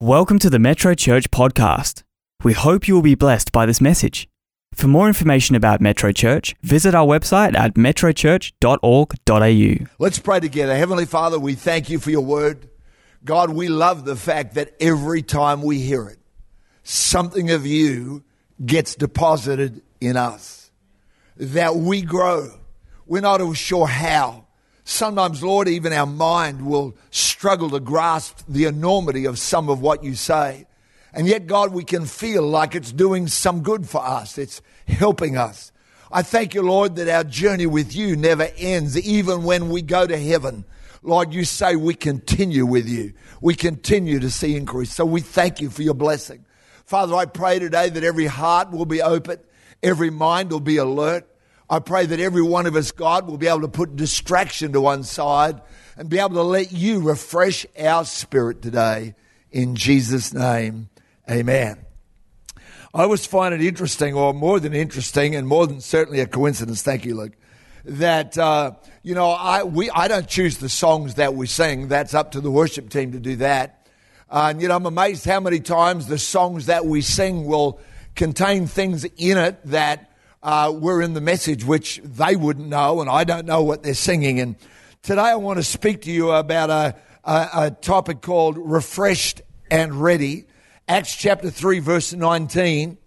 Welcome to the Metro Church podcast. We hope you will be blessed by this message. For more information about Metro Church, visit our website at metrochurch.org.au. Let's pray together. Heavenly Father, we thank you for your word. God, we love the fact that every time we hear it, something of you gets deposited in us, that we grow. We're not sure how. Sometimes, Lord, even our mind will struggle to grasp the enormity of some of what you say. And yet, God, we can feel like it's doing some good for us. It's helping us. I thank you, Lord, that our journey with you never ends, even when we go to heaven. Lord, you say we continue with you. We continue to see increase. So we thank you for your blessing. Father, I pray today that every heart will be open, every mind will be alert. I pray that every one of us, God, will be able to put distraction to one side and be able to let you refresh our spirit today. In Jesus' name, amen. I always find it interesting, or more than interesting, and more than certainly a coincidence. Thank you, Luke. That uh, you know, I we I don't choose the songs that we sing. That's up to the worship team to do that. Uh, and you know, I'm amazed how many times the songs that we sing will contain things in it that uh, were in the message, which they wouldn't know, and I don't know what they're singing. And today I want to speak to you about a, a, a topic called refreshed and ready. Acts chapter 3, verse 19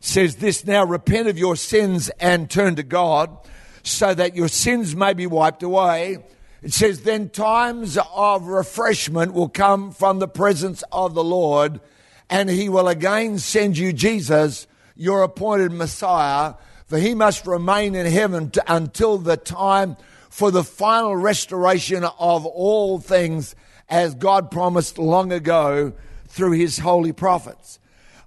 says this Now repent of your sins and turn to God, so that your sins may be wiped away. It says, Then times of refreshment will come from the presence of the Lord, and he will again send you Jesus, your appointed Messiah for he must remain in heaven until the time for the final restoration of all things as God promised long ago through his holy prophets.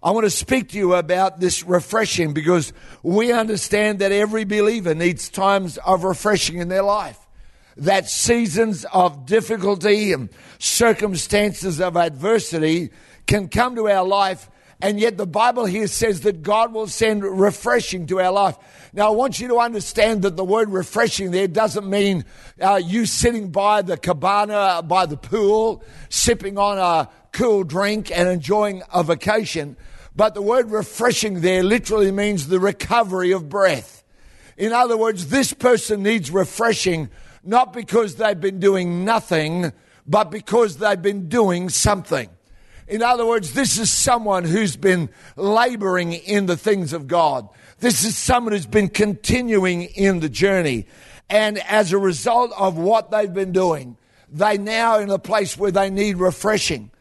I want to speak to you about this refreshing because we understand that every believer needs times of refreshing in their life. That seasons of difficulty and circumstances of adversity can come to our life and yet the Bible here says that God will send refreshing to our life. Now, I want you to understand that the word refreshing there doesn't mean uh, you sitting by the cabana, by the pool, sipping on a cool drink and enjoying a vacation. But the word refreshing there literally means the recovery of breath. In other words, this person needs refreshing not because they've been doing nothing, but because they've been doing something. In other words, this is someone who's been laboring in the things of God. This is someone who's been continuing in the journey. And as a result of what they've been doing, they now in a place where they need refreshing.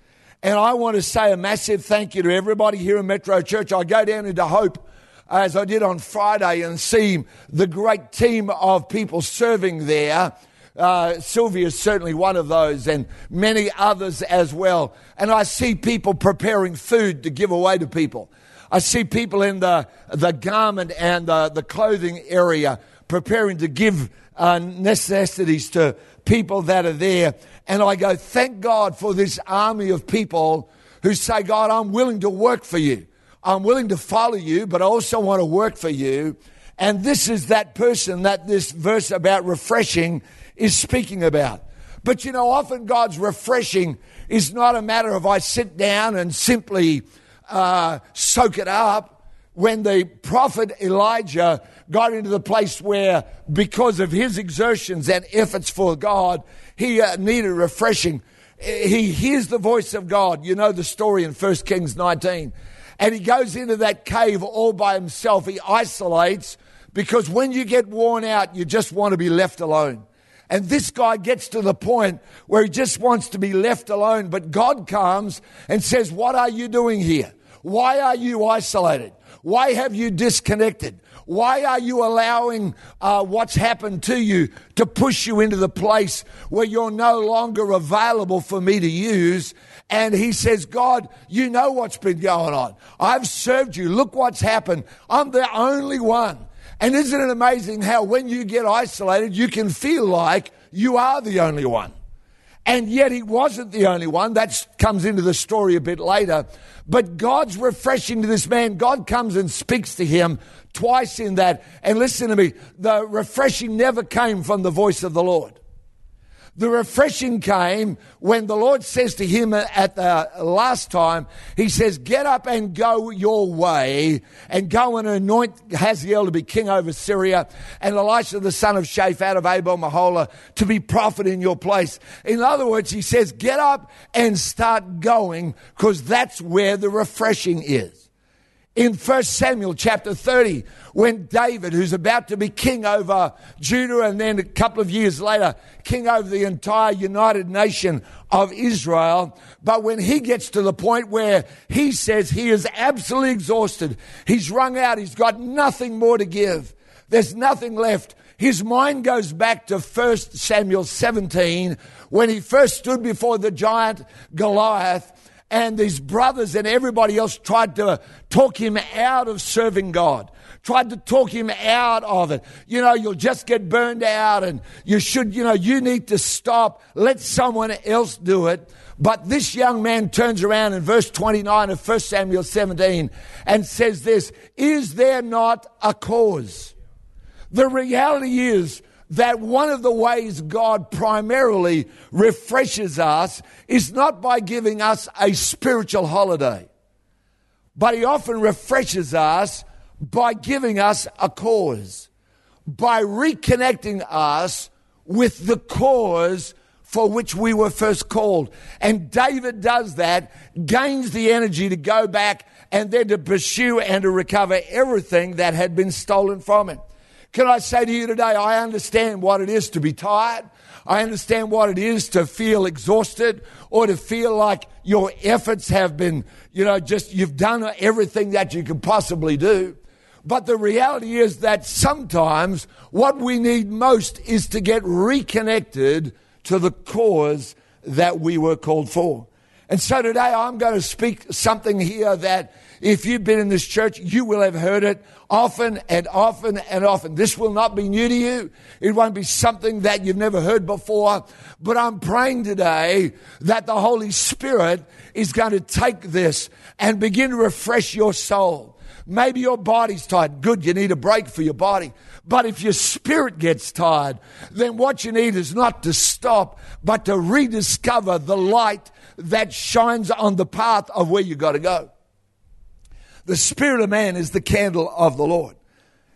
And I want to say a massive thank you to everybody here in Metro Church. I go down into Hope as I did on Friday and see the great team of people serving there uh, Sylvia is certainly one of those, and many others as well. And I see people preparing food to give away to people. I see people in the, the garment and the, the clothing area preparing to give uh, necessities to people that are there. And I go, thank God for this army of people who say, God, I'm willing to work for you. I'm willing to follow you, but I also want to work for you. And this is that person that this verse about refreshing is speaking about. But you know, often God's refreshing is not a matter of I sit down and simply uh, soak it up. When the prophet Elijah got into the place where, because of his exertions and efforts for God, he uh, needed refreshing, he hears the voice of God. You know the story in 1 Kings 19. And he goes into that cave all by himself. He isolates because when you get worn out, you just want to be left alone. And this guy gets to the point where he just wants to be left alone. But God comes and says, What are you doing here? Why are you isolated? Why have you disconnected? Why are you allowing uh, what's happened to you to push you into the place where you're no longer available for me to use? And he says, God, you know what's been going on. I've served you. Look what's happened. I'm the only one and isn't it amazing how when you get isolated, you can feel like you are the only one? And yet he wasn't the only one. That comes into the story a bit later. But God's refreshing to this man. God comes and speaks to him twice in that. And listen to me, the refreshing never came from the voice of the Lord. The refreshing came when the Lord says to him at the last time, He says, Get up and go your way, and go and anoint Hazael to be king over Syria, and Elisha the son of Shaphat of Abel Meholah to be prophet in your place. In other words, He says, Get up and start going, because that's where the refreshing is in 1 Samuel chapter 30 when David, who's about to be king over Judah and then a couple of years later, king over the entire united nation of Israel. But when he gets to the point where he says he is absolutely exhausted, he's wrung out, he's got nothing more to give, there's nothing left. His mind goes back to 1 Samuel 17 when he first stood before the giant Goliath and his brothers and everybody else tried to talk him out of serving God. Tried to talk him out of it. You know, you'll just get burned out and you should, you know, you need to stop. Let someone else do it. But this young man turns around in verse 29 of 1 Samuel 17 and says this, is there not a cause? The reality is that one of the ways God primarily refreshes us is not by giving us a spiritual holiday, but He often refreshes us by giving us a cause, by reconnecting us with the cause for which we were first called. And David does that, gains the energy to go back and then to pursue and to recover everything that had been stolen from him. Can I say to you today, I understand what it is to be tired. I understand what it is to feel exhausted or to feel like your efforts have been, you know, just you've done everything that you can possibly do. But the reality is that sometimes what we need most is to get reconnected to the cause that we were called for. And so today I'm going to speak something here that if you've been in this church, you will have heard it often and often and often. This will not be new to you. It won't be something that you've never heard before. But I'm praying today that the Holy Spirit is going to take this and begin to refresh your soul. Maybe your body's tired. Good, you need a break for your body. But if your spirit gets tired, then what you need is not to stop, but to rediscover the light that shines on the path of where you got to go. The spirit of man is the candle of the Lord.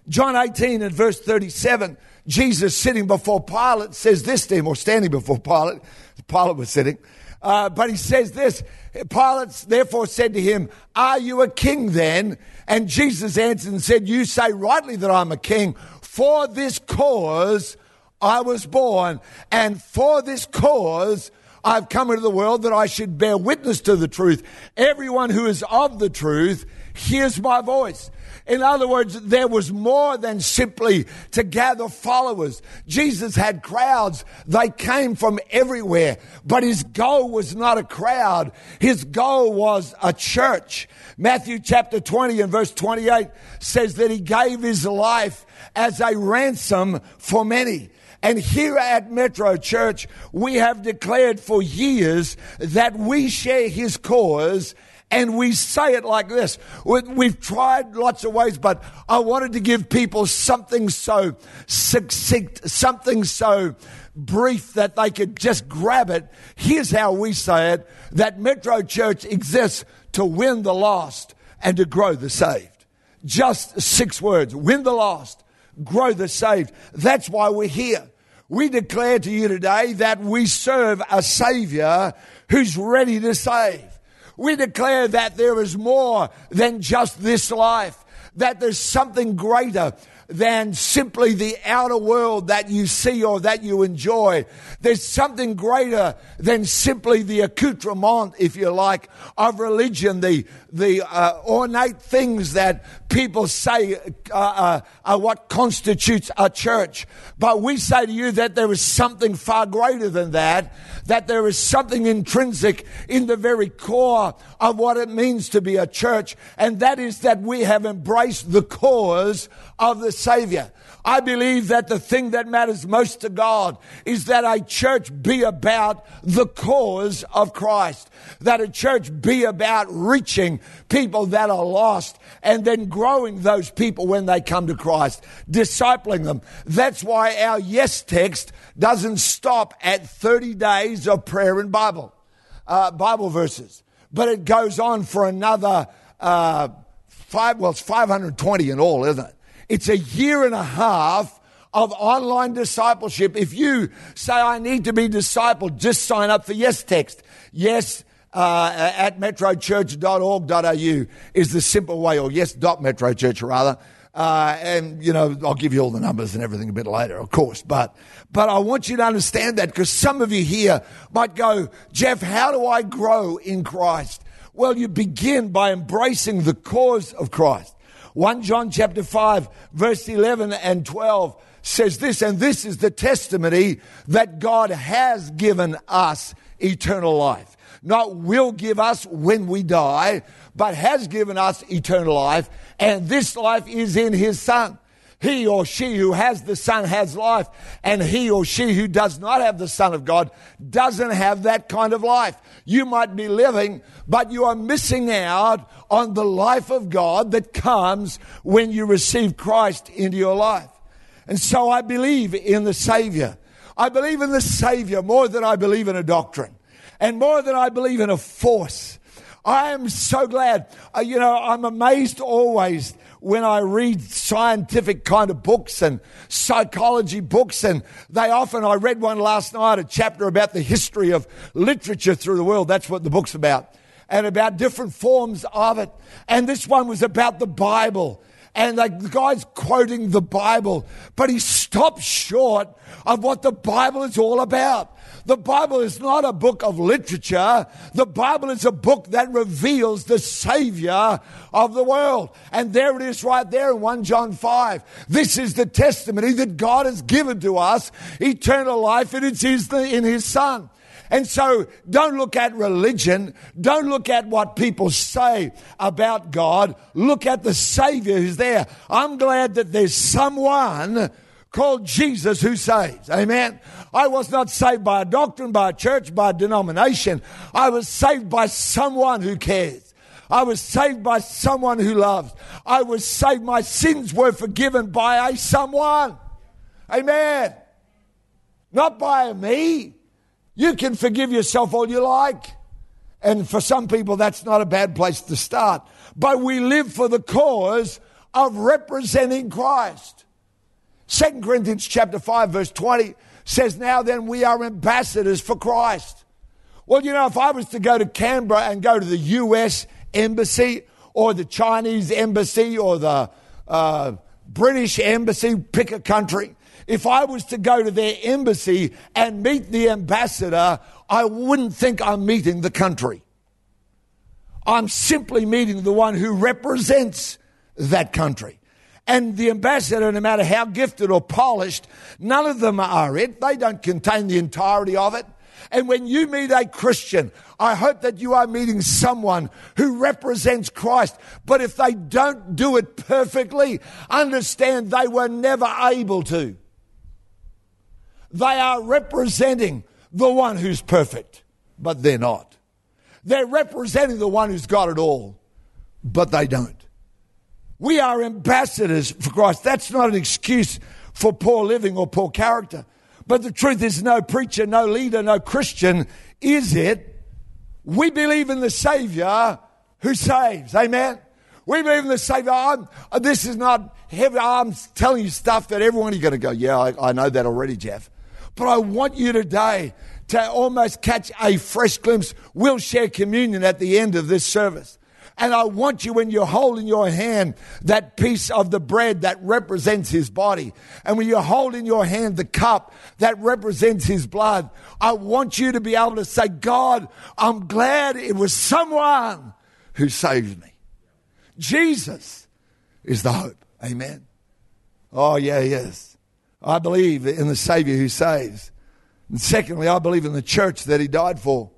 John 18 and verse 37, Jesus sitting before Pilate says this to him, or standing before Pilate. Pilate was sitting. Uh, but he says this Pilate therefore said to him, Are you a king then? And Jesus answered and said, You say rightly that I'm a king. For this cause I was born, and for this cause I've come into the world that I should bear witness to the truth. Everyone who is of the truth hears my voice. In other words, there was more than simply to gather followers. Jesus had crowds. They came from everywhere. But his goal was not a crowd. His goal was a church. Matthew chapter 20 and verse 28 says that he gave his life as a ransom for many. And here at Metro Church, we have declared for years that we share his cause and we say it like this. We've tried lots of ways, but I wanted to give people something so succinct, something so brief that they could just grab it. Here's how we say it that Metro Church exists to win the lost and to grow the saved. Just six words win the lost, grow the saved. That's why we're here. We declare to you today that we serve a Savior who's ready to save. We declare that there is more than just this life, that there's something greater than simply the outer world that you see or that you enjoy. There's something greater than simply the accoutrement, if you like, of religion, the, the uh, ornate things that people say uh, uh, are what constitutes a church. But we say to you that there is something far greater than that, that there is something intrinsic in the very core of what it means to be a church, and that is that we have embraced the cause of the Savior. I believe that the thing that matters most to God is that a church be about the cause of Christ. That a church be about reaching people that are lost and then growing those people when they come to Christ, discipling them. That's why our yes text doesn't stop at 30 days of prayer and Bible, uh, Bible verses, but it goes on for another, uh, five, well, it's 520 in all, isn't it? It's a year and a half of online discipleship. If you say, I need to be discipled, just sign up for Yes Text. Yes uh, at metrochurch.org.au is the simple way, or yes.metrochurch rather. Uh, and you know, I'll give you all the numbers and everything a bit later, of course. But, but I want you to understand that because some of you here might go, Geoff, how do I grow in Christ? Well, you begin by embracing the cause of Christ. 1 John chapter 5 verse 11 and 12 says this, and this is the testimony that God has given us eternal life. Not will give us when we die, but has given us eternal life, and this life is in His Son. He or she who has the Son has life, and he or she who does not have the Son of God doesn't have that kind of life. You might be living, but you are missing out on the life of God that comes when you receive Christ into your life. And so I believe in the Savior. I believe in the Savior more than I believe in a doctrine and more than I believe in a force. I am so glad. Uh, you know, I'm amazed always when I read scientific kind of books and psychology books, and they often, I read one last night, a chapter about the history of literature through the world. That's what the book's about. And about different forms of it. And this one was about the Bible and the guy's quoting the Bible, but he stops short of what the Bible is all about. The Bible is not a book of literature. The Bible is a book that reveals the Savior of the world. And there it is right there in 1 John 5. This is the testimony that God has given to us, eternal life, and it's in His Son. And so don't look at religion. Don't look at what people say about God. Look at the Savior who's there. I'm glad that there's someone called Jesus who saves. Amen. I was not saved by a doctrine, by a church, by a denomination. I was saved by someone who cares. I was saved by someone who loves. I was saved. My sins were forgiven by a someone. Amen. Not by me. You can forgive yourself all you like. And for some people, that's not a bad place to start. But we live for the cause of representing Christ. Second Corinthians chapter 5 verse 20 says, Now then we are ambassadors for Christ. Well, you know, if I was to go to Canberra and go to the US embassy or the Chinese embassy or the uh, British embassy, pick a country, if I was to go to their embassy and meet the ambassador, I wouldn't think I'm meeting the country. I'm simply meeting the one who represents that country. And the ambassador, no matter how gifted or polished, none of them are it. They don't contain the entirety of it. And when you meet a Christian, I hope that you are meeting someone who represents Christ. But if they don't do it perfectly, understand they were never able to. They are representing the one who's perfect, but they're not. They're representing the one who's got it all, but they don't. We are ambassadors for Christ. That's not an excuse for poor living or poor character. But the truth is, no preacher, no leader, no Christian is it. We believe in the Savior who saves. Amen. We believe in the Savior. I'm, uh, this is not heavy. I'm telling you stuff that everyone is going to go, yeah, I, I know that already, Geoff. But I want you today to almost catch a fresh glimpse. We'll share communion at the end of this service. And I want you, when you hold in your hand that piece of the bread that represents his body, and when you hold in your hand the cup that represents his blood, I want you to be able to say, God, I'm glad it was someone who saved me. Jesus is the hope. Amen. Oh, yeah, yes. I believe in the Savior who saves. And secondly, I believe in the church that he died for.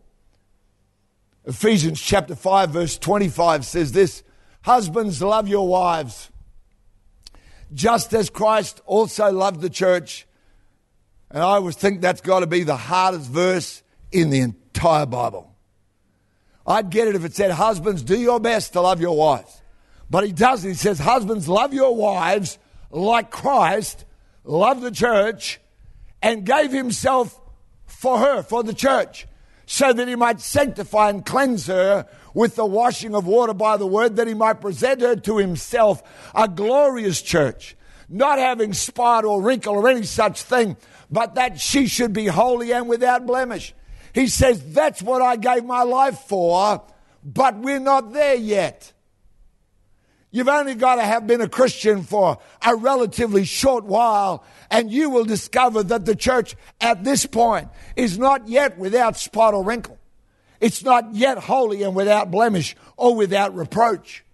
Ephesians chapter 5, verse 25 says this Husbands, love your wives, just as Christ also loved the church. And I always think that's got to be the hardest verse in the entire Bible. I'd get it if it said, Husbands, do your best to love your wives. But he doesn't. He says, Husbands, love your wives like Christ loved the church and gave himself for her, for the church, so that he might sanctify and cleanse her with the washing of water by the word, that he might present her to himself a glorious church, not having spot or wrinkle or any such thing, but that she should be holy and without blemish. He says, That's what I gave my life for, but we're not there yet. You've only got to have been a Christian for a relatively short while, and you will discover that the church at this point is not yet without spot or wrinkle. It's not yet holy and without blemish or without reproach.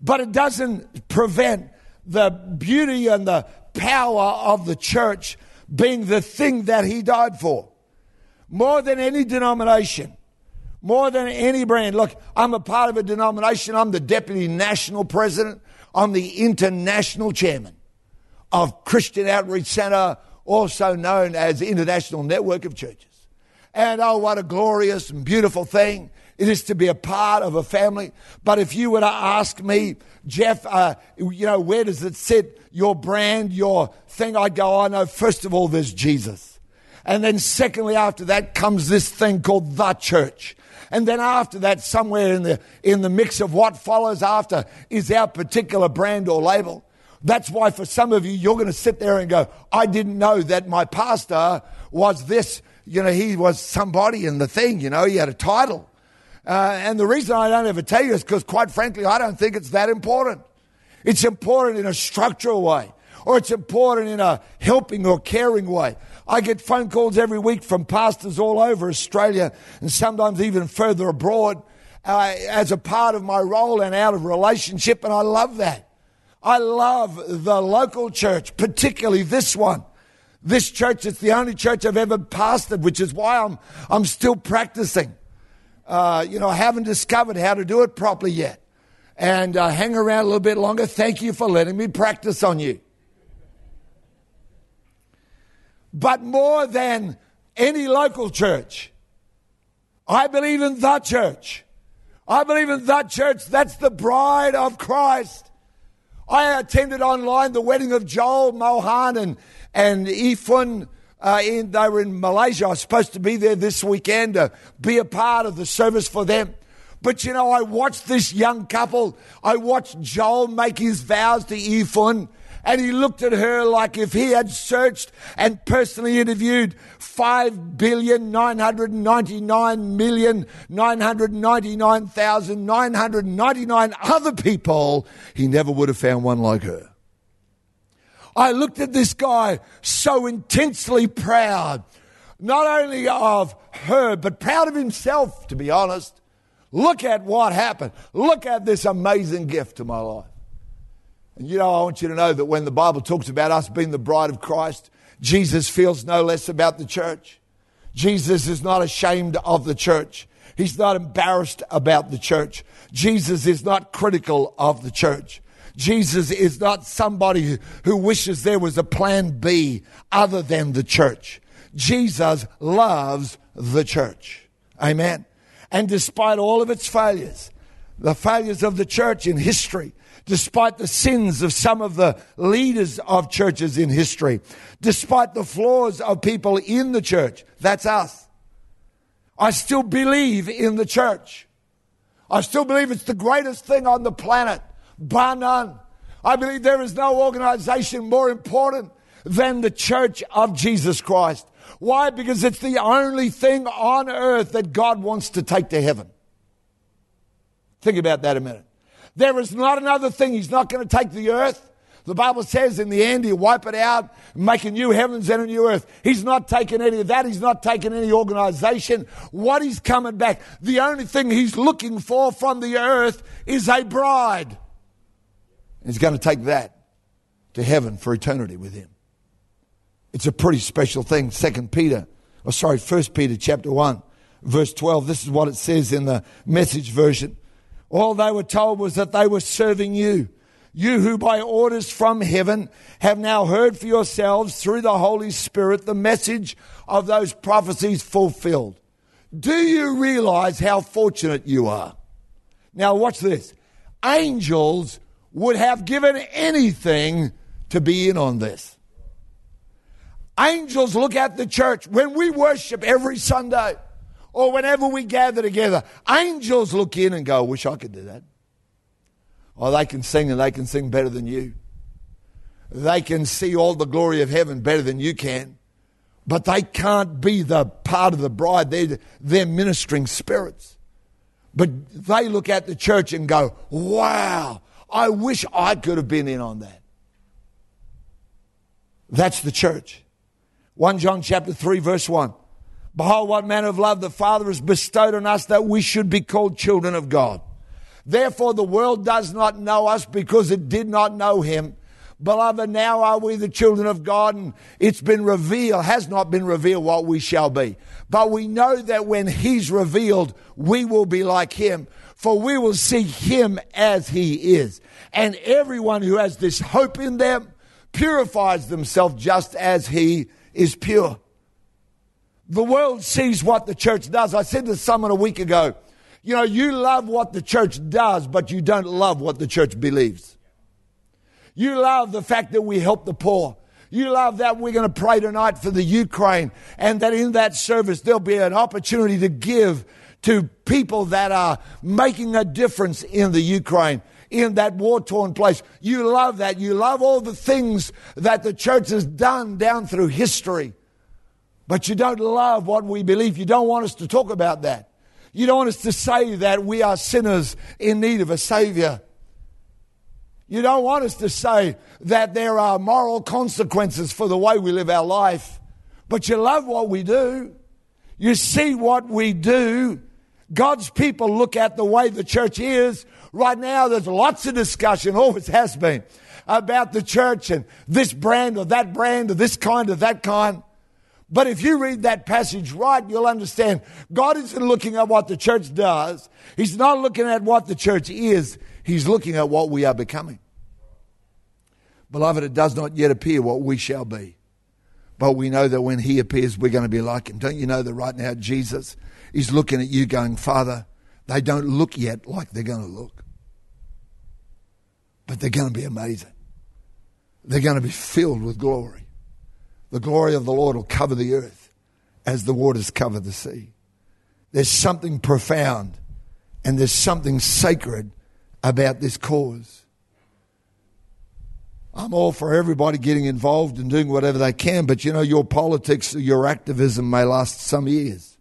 But it doesn't prevent the beauty and the power of the church being the thing that he died for. More than any denomination, more than any brand. Look, I'm a part of a denomination. I'm the deputy national president. I'm the international chairman of Christian Outreach Center, also known as International Network of Churches. And oh, what a glorious and beautiful thing it is to be a part of a family. But if you were to ask me, Geoff, uh, you know, where does it sit, your brand, your thing? I'd go, I oh, know, first of all, there's Jesus. And then secondly, after that comes this thing called the church. And then after that, somewhere in the, in the mix of what follows after is our particular brand or label. That's why for some of you, you're going to sit there and go, I didn't know that my pastor was this, you know, he was somebody in the thing, you know, he had a title. Uh, and the reason I don't ever tell you is because, quite frankly, I don't think it's that important. It's important in a structural way, or it's important in a helping or caring way. I get phone calls every week from pastors all over Australia and sometimes even further abroad uh, as a part of my role and out of relationship, and I love that. I love the local church, particularly this one. This church, it's the only church I've ever pastored, which is why I'm, I'm still practicing. Uh, you know, I haven't discovered how to do it properly yet. And uh, hang around a little bit longer. Thank you for letting me practice on you. But more than any local church. I believe in the church. I believe in the church. That's the bride of Christ. I attended online the wedding of Joel Mohan and, and Ifun. Uh, in, they were in Malaysia. I was supposed to be there this weekend to be a part of the service for them. But you know, I watched this young couple. I watched Joel make his vows to Ifun and he looked at her like if he had searched and personally interviewed 5,999,999,999 other people, he never would have found one like her. I looked at this guy so intensely proud, not only of her, but proud of himself, to be honest. Look at what happened. Look at this amazing gift to my life. And you know, I want you to know that when the Bible talks about us being the bride of Christ, Jesus feels no less about the church. Jesus is not ashamed of the church. He's not embarrassed about the church. Jesus is not critical of the church. Jesus is not somebody who wishes there was a plan B other than the church. Jesus loves the church. Amen. And despite all of its failures, the failures of the church in history, despite the sins of some of the leaders of churches in history, despite the flaws of people in the church. That's us. I still believe in the church. I still believe it's the greatest thing on the planet, bar none. I believe there is no organization more important than the church of Jesus Christ. Why? Because it's the only thing on earth that God wants to take to heaven. Think about that a minute. There is not another thing. He's not going to take the earth. The Bible says in the end, he'll wipe it out, make a new heavens and a new earth. He's not taking any of that. He's not taking any organization. What he's coming back, the only thing he's looking for from the earth is a bride. He's going to take that to heaven for eternity with him. It's a pretty special thing. Second Peter, or sorry, First Peter chapter 1, verse 12. This is what it says in the message version. All they were told was that they were serving you. You who by orders from heaven have now heard for yourselves through the Holy Spirit the message of those prophecies fulfilled. Do you realize how fortunate you are? Now watch this. Angels would have given anything to be in on this. Angels look at the church when we worship every Sunday or whenever we gather together. Angels look in and go, I wish I could do that. Or they can sing and they can sing better than you. They can see all the glory of heaven better than you can. But they can't be the part of the bride. They're, they're ministering spirits. But they look at the church and go, wow, I wish I could have been in on that. That's the church. 1 John chapter 3 verse 1. Behold, what manner of love the Father has bestowed on us that we should be called children of God. Therefore, the world does not know us because it did not know him. Beloved, now are we the children of God, and it's been revealed, has not been revealed what we shall be. But we know that when he's revealed, we will be like him, for we will see him as he is. And everyone who has this hope in them purifies themselves just as he is pure. The world sees what the church does. I said to someone a week ago, you know, you love what the church does, but you don't love what the church believes. You love the fact that we help the poor. You love that we're going to pray tonight for the Ukraine and that in that service there'll be an opportunity to give to people that are making a difference in the Ukraine, in that war torn place. You love that. You love all the things that the church has done down through history. But you don't love what we believe. You don't want us to talk about that. You don't want us to say that we are sinners in need of a Savior. You don't want us to say that there are moral consequences for the way we live our life. But you love what we do. You see what we do. God's people look at the way the church is. Right now, there's lots of discussion, always has been, about the church and this brand or that brand or this kind or that kind. But if you read that passage right, you'll understand God isn't looking at what the church does. He's not looking at what the church is. He's looking at what we are becoming. Beloved, it does not yet appear what we shall be. But we know that when He appears, we're going to be like Him. Don't you know that right now Jesus is looking at you going, Father, they don't look yet like they're going to look. But they're going to be amazing. They're going to be filled with glory. The glory of the Lord will cover the earth as the waters cover the sea. There's something profound and there's something sacred about this cause. I'm all for everybody getting involved and doing whatever they can, but you know, your politics, your activism may last some years,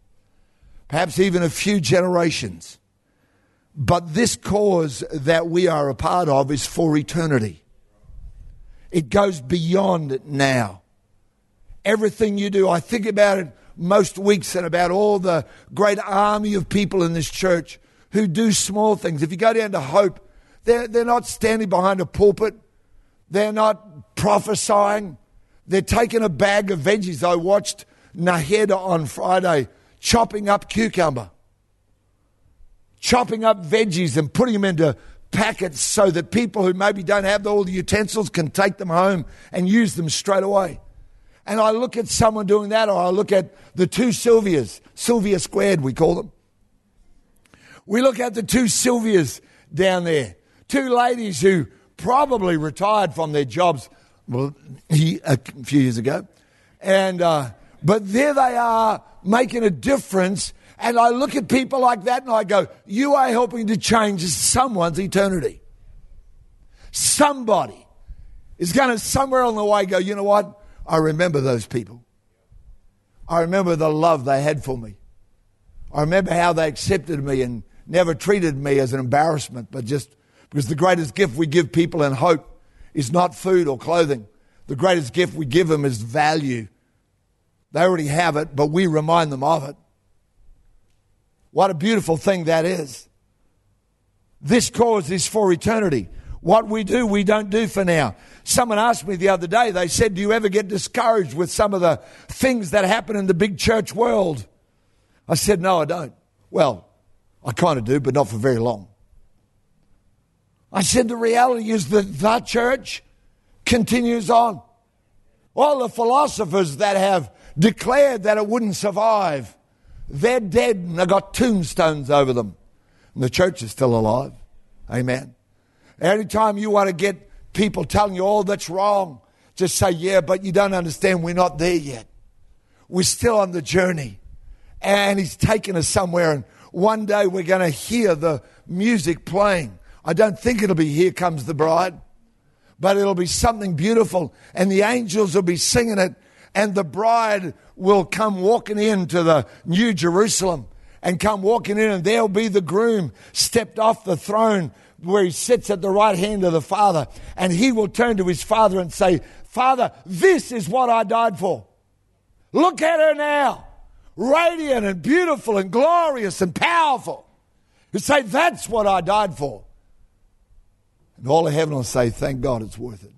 perhaps even a few generations. But this cause that we are a part of is for eternity. It goes beyond now everything you do. I think about it most weeks and about all the great army of people in this church who do small things. If you go down to Hope, they're, they're not standing behind a pulpit, they're not prophesying, they're taking a bag of veggies. I watched Naheda on Friday chopping up cucumber, chopping up veggies and putting them into packets so that people who maybe don't have all the utensils can take them home and use them straight away and I look at someone doing that, or I look at the two Sylvias, Sylvia squared, we call them. We look at the two Sylvias down there, two ladies who probably retired from their jobs well, a few years ago, and uh, but there they are making a difference. And I look at people like that and I go, You are helping to change someone's eternity. Somebody is going to somewhere on the way go, You know what? I remember those people. I remember the love they had for me. I remember how they accepted me and never treated me as an embarrassment, but just because the greatest gift we give people in hope is not food or clothing. The greatest gift we give them is value. They already have it, but we remind them of it. What a beautiful thing that is. This cause is for eternity. What we do, we don't do for now. Someone asked me the other day, they said, Do you ever get discouraged with some of the things that happen in the big church world? I said, No, I don't. Well, I kind of do, but not for very long. I said, The reality is that the church continues on. All the philosophers that have declared that it wouldn't survive, they're dead and they've got tombstones over them. And the church is still alive. Amen. Anytime you want to get people telling you, oh, that's wrong, just say, yeah, but you don't understand, we're not there yet. We're still on the journey. And He's taking us somewhere, and one day we're going to hear the music playing. I don't think it'll be Here Comes the Bride, but it'll be something beautiful, and the angels will be singing it, and the bride will come walking into the New Jerusalem and come walking in, and there'll be the groom stepped off the throne where he sits at the right hand of the Father, and he will turn to his Father and say, Father, this is what I died for. Look at her now, radiant and beautiful and glorious and powerful. You say, That's what I died for. And all of heaven will say, Thank God it's worth it.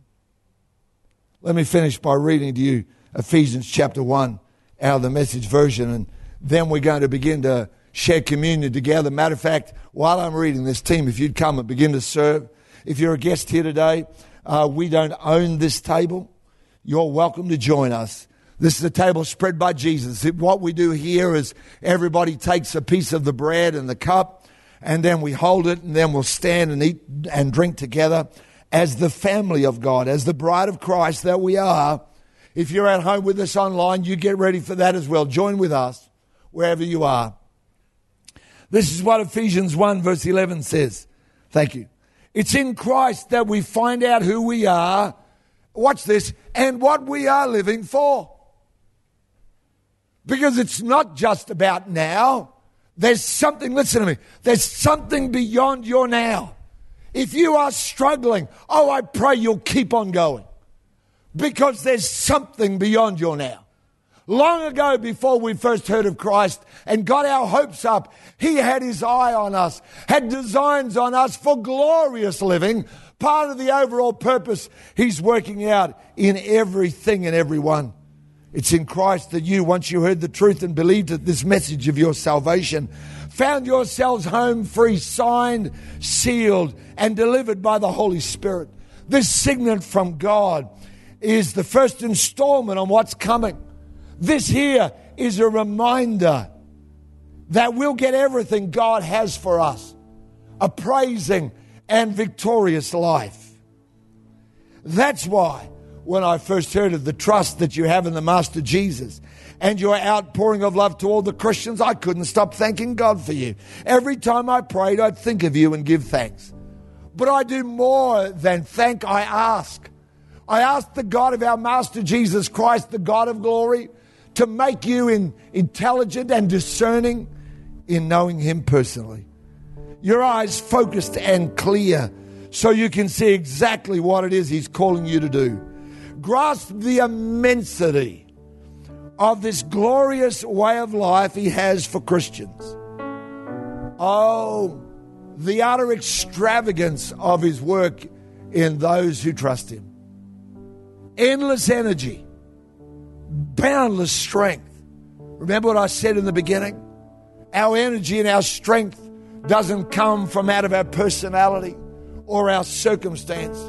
Let me finish by reading to you Ephesians chapter 1 out of the message version, and then we're going to begin to share communion together. Matter of fact, while I'm reading this team, if you'd come and begin to serve, if you're a guest here today, uh, we don't own this table. You're welcome to join us. This is a table spread by Jesus. What we do here is everybody takes a piece of the bread and the cup, and then we hold it, and then we'll stand and eat and drink together as the family of God, as the bride of Christ that we are. If you're at home with us online, you get ready for that as well. Join with us wherever you are. This is what Ephesians 1, verse 11 says. Thank you. It's in Christ that we find out who we are. Watch this. And what we are living for. Because it's not just about now. There's something, listen to me, there's something beyond your now. If you are struggling, oh, I pray you'll keep on going. Because there's something beyond your now. Long ago, before we first heard of Christ and got our hopes up, He had His eye on us, had designs on us for glorious living. Part of the overall purpose He's working out in everything and everyone. It's in Christ that you, once you heard the truth and believed it, this message of your salvation, found yourselves home free, signed, sealed, and delivered by the Holy Spirit. This signet from God is the first installment on what's coming. This here is a reminder that we'll get everything God has for us a praising and victorious life. That's why, when I first heard of the trust that you have in the Master Jesus and your outpouring of love to all the Christians, I couldn't stop thanking God for you. Every time I prayed, I'd think of you and give thanks. But I do more than thank, I ask. I ask the God of our Master Jesus Christ, the God of glory, to make you in, intelligent and discerning in knowing Him personally. Your eyes focused and clear so you can see exactly what it is He's calling you to do. Grasp the immensity of this glorious way of life He has for Christians. Oh, the utter extravagance of His work in those who trust Him. Endless energy boundless strength. Remember what I said in the beginning? Our energy and our strength doesn't come from out of our personality or our circumstance.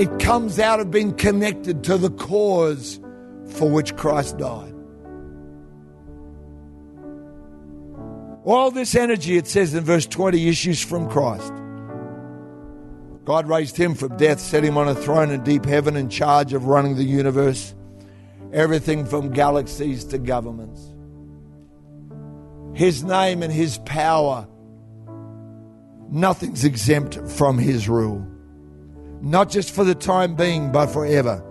It comes out of being connected to the cause for which Christ died. All this energy, it says in verse 20, issues from Christ. God raised him from death, set him on a throne in deep heaven in charge of running the universe everything from galaxies to governments. His name and His power, nothing's exempt from His rule. Not just for the time being, but forever.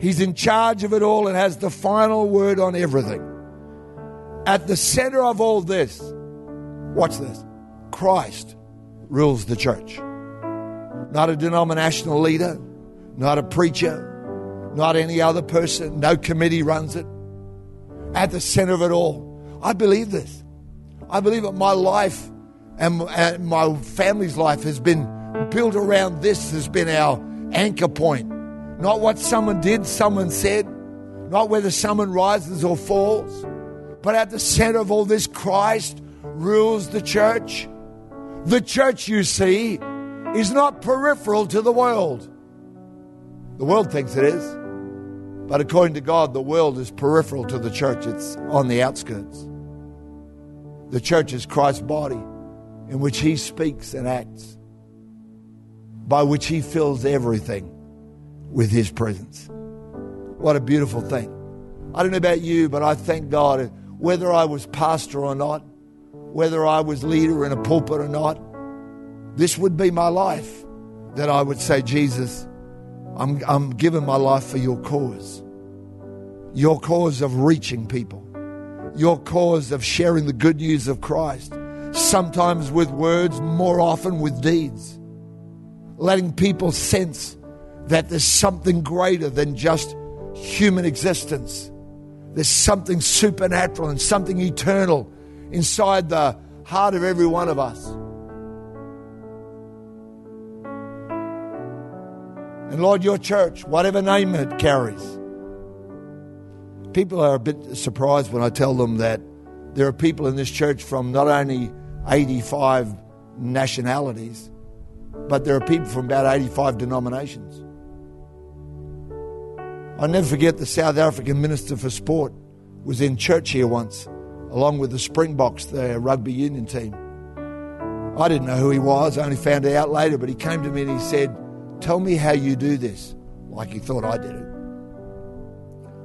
He's in charge of it all and has the final word on everything. At the center of all this, watch this Christ rules the church. Not a denominational leader, not a preacher, not any other person. No committee runs it. At the center of it all. I believe this. I believe that my life and, my family's life has been built around this has been our anchor point. Not what someone did, someone said, not whether someone rises or falls, but at the center of all this, Christ rules the church. The church, you see, is not peripheral to the world. The world thinks it is. But according to God, the world is peripheral to the church, it's on the outskirts. The church is Christ's body in which He speaks and acts, by which He fills everything with His presence. What a beautiful thing. I don't know about you, but I thank God whether I was pastor or not, whether I was leader in a pulpit or not, this would be my life that I would say, Jesus, I'm, I'm giving my life for your cause. Your cause of reaching people. Your cause of sharing the good news of Christ. Sometimes with words, more often with deeds. Letting people sense that there's something greater than just human existence. There's something supernatural and something eternal inside the heart of every one of us. And Lord, your church, whatever name it carries, people are a bit surprised when I tell them that there are people in this church from not only 85 nationalities, but there are people from about 85 denominations. I'll never forget the South African Minister for Sport was in church here once, along with the Springboks, the rugby union team. I didn't know who he was, I only found it out later, but he came to me and he said, Tell me how you do this, like he thought I did it.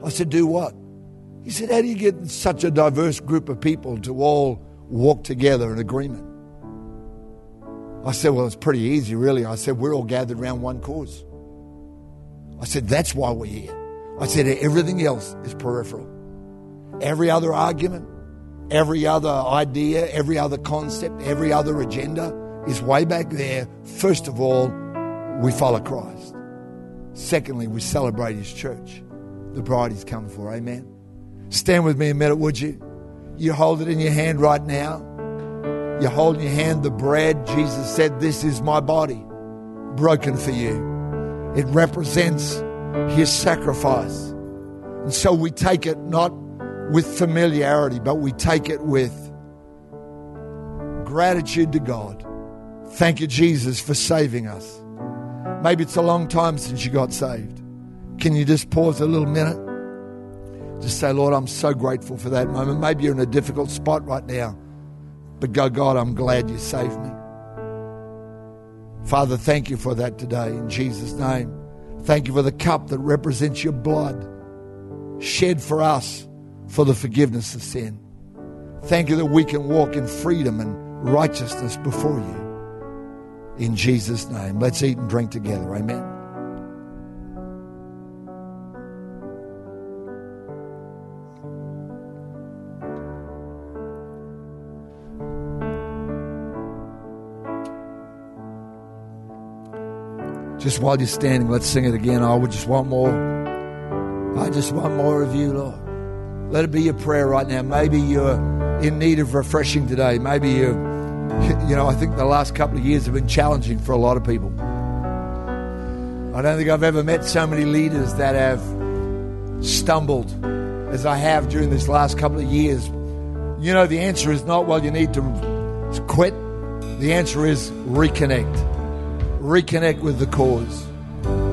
I said, Do what? He said, How do you get such a diverse group of people to all walk together in agreement? I said, Well, it's pretty easy, really. I said, We're all gathered around one cause. I said, That's why we're here. I said, Everything else is peripheral. Every other argument, every other idea, every other concept, every other agenda is way back there. First of all, we follow Christ. Secondly, we celebrate His church. The bride He's come for. Amen. Stand with me a minute, would you? You hold it in your hand right now. You hold in your hand the bread. Jesus said, This is my body, broken for you. It represents His sacrifice. And so we take it not with familiarity, but we take it with gratitude to God. Thank you, Jesus, for saving us. Maybe it's a long time since you got saved. Can you just pause a little minute? Just say, Lord, I'm so grateful for that moment. Maybe you're in a difficult spot right now, but go, God, I'm glad you saved me. Father, thank you for that today in Jesus' name. Thank you for the cup that represents your blood shed for us for the forgiveness of sin. Thank you that we can walk in freedom and righteousness before you. In Jesus' name. Let's eat and drink together. Amen. Just while you're standing, let's sing it again. I would just want more. I just want more of you, Lord. Let it be your prayer right now. Maybe you're in need of refreshing today. Maybe you, you know, I think the last couple of years have been challenging for a lot of people. I don't think I've ever met so many leaders that have stumbled as I have during this last couple of years. You know, the answer is not, well, you need to quit. The answer is reconnect reconnect with the cause.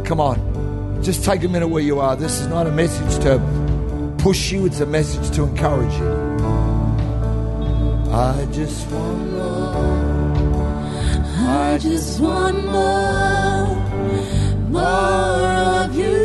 Come on, just take a minute where you are. This is not a message to push you, it's a message to encourage you. I just want. I just want more, more of you,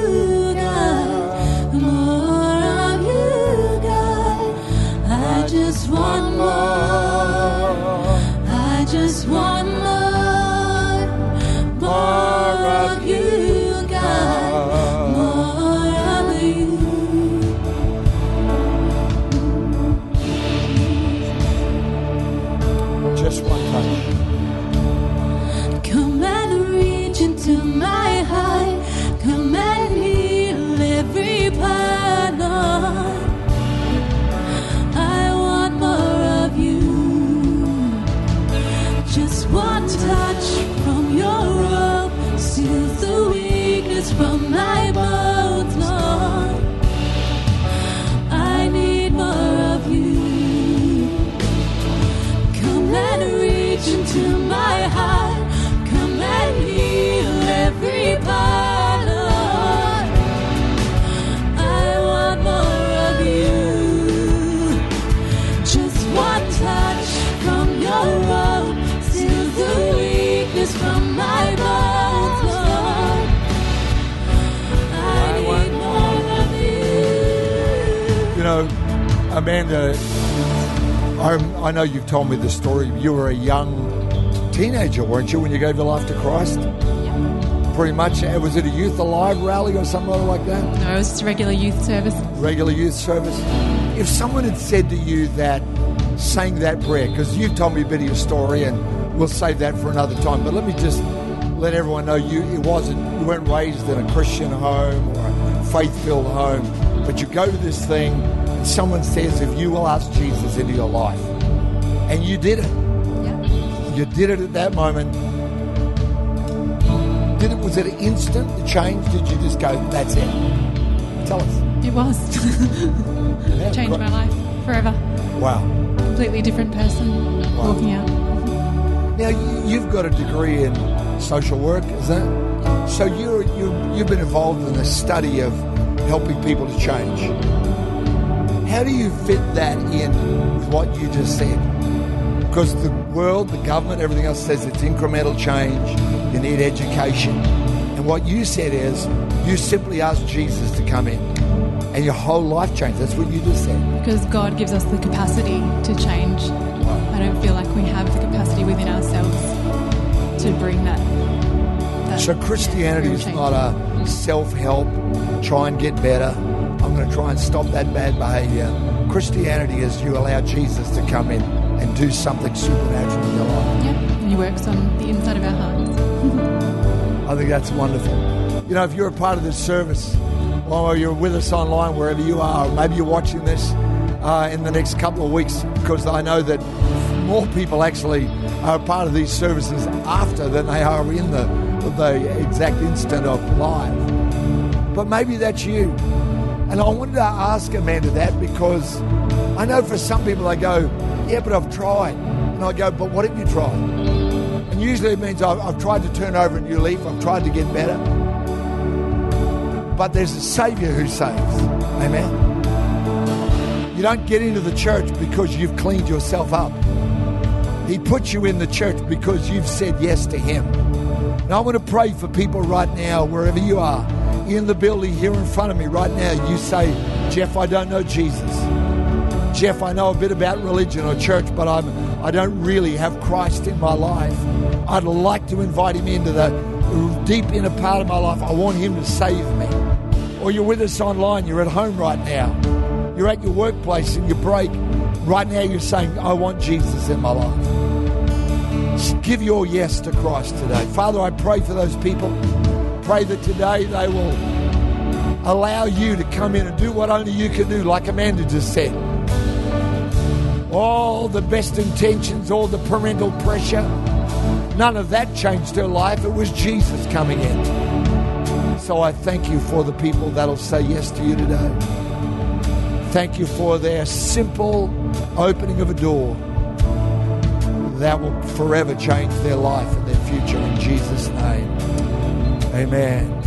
Amanda, I, I know you've told me the story. You were a young teenager, weren't you, when you gave your life to Christ? Pretty much. Uh, Was it a Youth Alive rally or something like that? No, it was just a regular youth service. Regular youth service? If someone had said to you that, saying that prayer, because you've told me a bit of your story and we'll save that for another time, but let me just let everyone know you it wasn't you weren't raised in a Christian home or a faith-filled home, but you go to this thing and someone says if you will ask Jesus into your life, and you did it. Yeah. You did it at that moment. Did it? Was it an instant the change? Did you just go? That's it. Tell us. It was. Yeah, Changed my life forever. Wow. Completely different person Wow. walking out. Now you- you've got a degree in social work, is that? So you're, you you've been involved in the study of helping people to change. How do you fit that in with what you just said? Because the world, the government, everything else says it's incremental change. You need education, and what you said is you simply asked Jesus to come in, and your whole life changed. That's what you just said. Because God gives us the capacity to change. I don't feel like we have the capacity within ourselves to bring that. that So Christianity is not a self-help, try and get better. I'm going to try and stop that bad behavior. Christianity is you allow Jesus to come in and do something supernatural in your life. Yeah, and He works on the inside of our hearts. I think that's wonderful. You know, if you're a part of this service, or you're with us online, wherever you are, maybe you're watching this uh, in the next couple of weeks, because I know that more people actually are a part of these services after than they are in the, the exact instant of live. But maybe that's you. And I wanted to ask Amanda that because I know for some people they go, yeah, but I've tried. And I go, but what have you tried? And usually it means I've, I've tried to turn over a new leaf, I've tried to get better. But there's a Savior who saves. Amen. You don't get into the church because you've cleaned yourself up. He puts you in the church because you've said yes to Him. And I want to pray for people right now, wherever you are, in the building here in front of me right now. You say, Geoff, I don't know Jesus. Geoff, I know a bit about religion or church, but I'm, I don't really have Christ in my life. I'd like to invite him into the deep inner part of my life. I want him to save me. Or you're with us online, you're at home right now. You're at your workplace and you break. Right now you're saying, I want Jesus in my life. Give your yes to Christ today. Father, I pray for those people. Pray that today they will allow you to come in and do what only you can do, like Amanda just said. All the best intentions, all the parental pressure, none of that changed her life. It was Jesus coming in. So I thank you for the people that'll say yes to you today. Thank you for their simple opening of a door that will forever change their life and their future in Jesus' name. Amen.